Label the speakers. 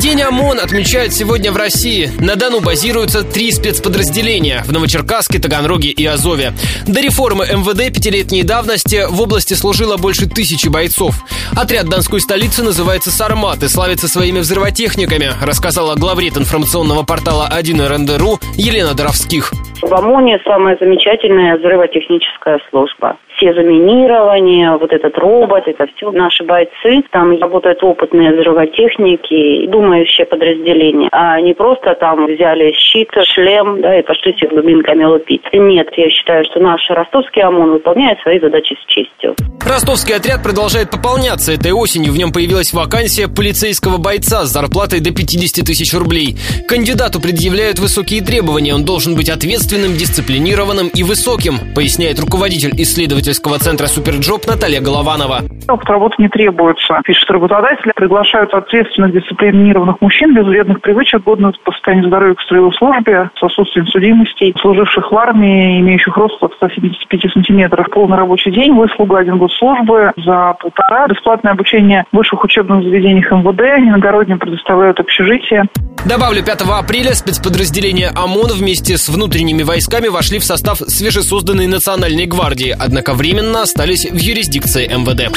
Speaker 1: День ОМОН отмечают сегодня в России. На Дону базируются три спецподразделения в Новочеркасске, Таганроге и Азове. До реформы МВД пятилетней давности в области служило больше тысячи бойцов. Отряд Донской столицы называется «Сармат» и славится своими взрывотехниками, рассказала главред информационного портала 1 РНДРУ Елена Доровских.
Speaker 2: В ОМОНе самая замечательная взрывотехническая служба все заминирования, вот этот робот, это все наши бойцы. Там работают опытные взрывотехники, думающие подразделения. А не просто там взяли щит, шлем, да, и пошли всех дубинками лупить. Нет, я считаю, что наш ростовский ОМОН выполняет свои задачи с честью.
Speaker 1: Ростовский отряд продолжает пополняться. Этой осенью в нем появилась вакансия полицейского бойца с зарплатой до 50 тысяч рублей. Кандидату предъявляют высокие требования. Он должен быть ответственным, дисциплинированным и высоким, поясняет руководитель исследовательского центра «Superjob» Наталья Голованова.
Speaker 3: Опыт работы не требуется. Пишет работодатель. Приглашают ответственных, дисциплинированных мужчин без вредных привычек, годных по состоянию здоровья к строевой службе, с отсутствием судимостей, служивших в армии, имеющих рост от 175 сантиметров. Полный рабочий день, выслуга один год службы за полтора. Бесплатное обучение в высших учебных заведениях МВД. Иногородним предоставляют общежитие.
Speaker 1: Добавлю, 5 апреля спецподразделения ОМОН вместе с внутренними войсками вошли в состав свежесозданной Национальной гвардии, однако временно остались в юрисдикции МВД.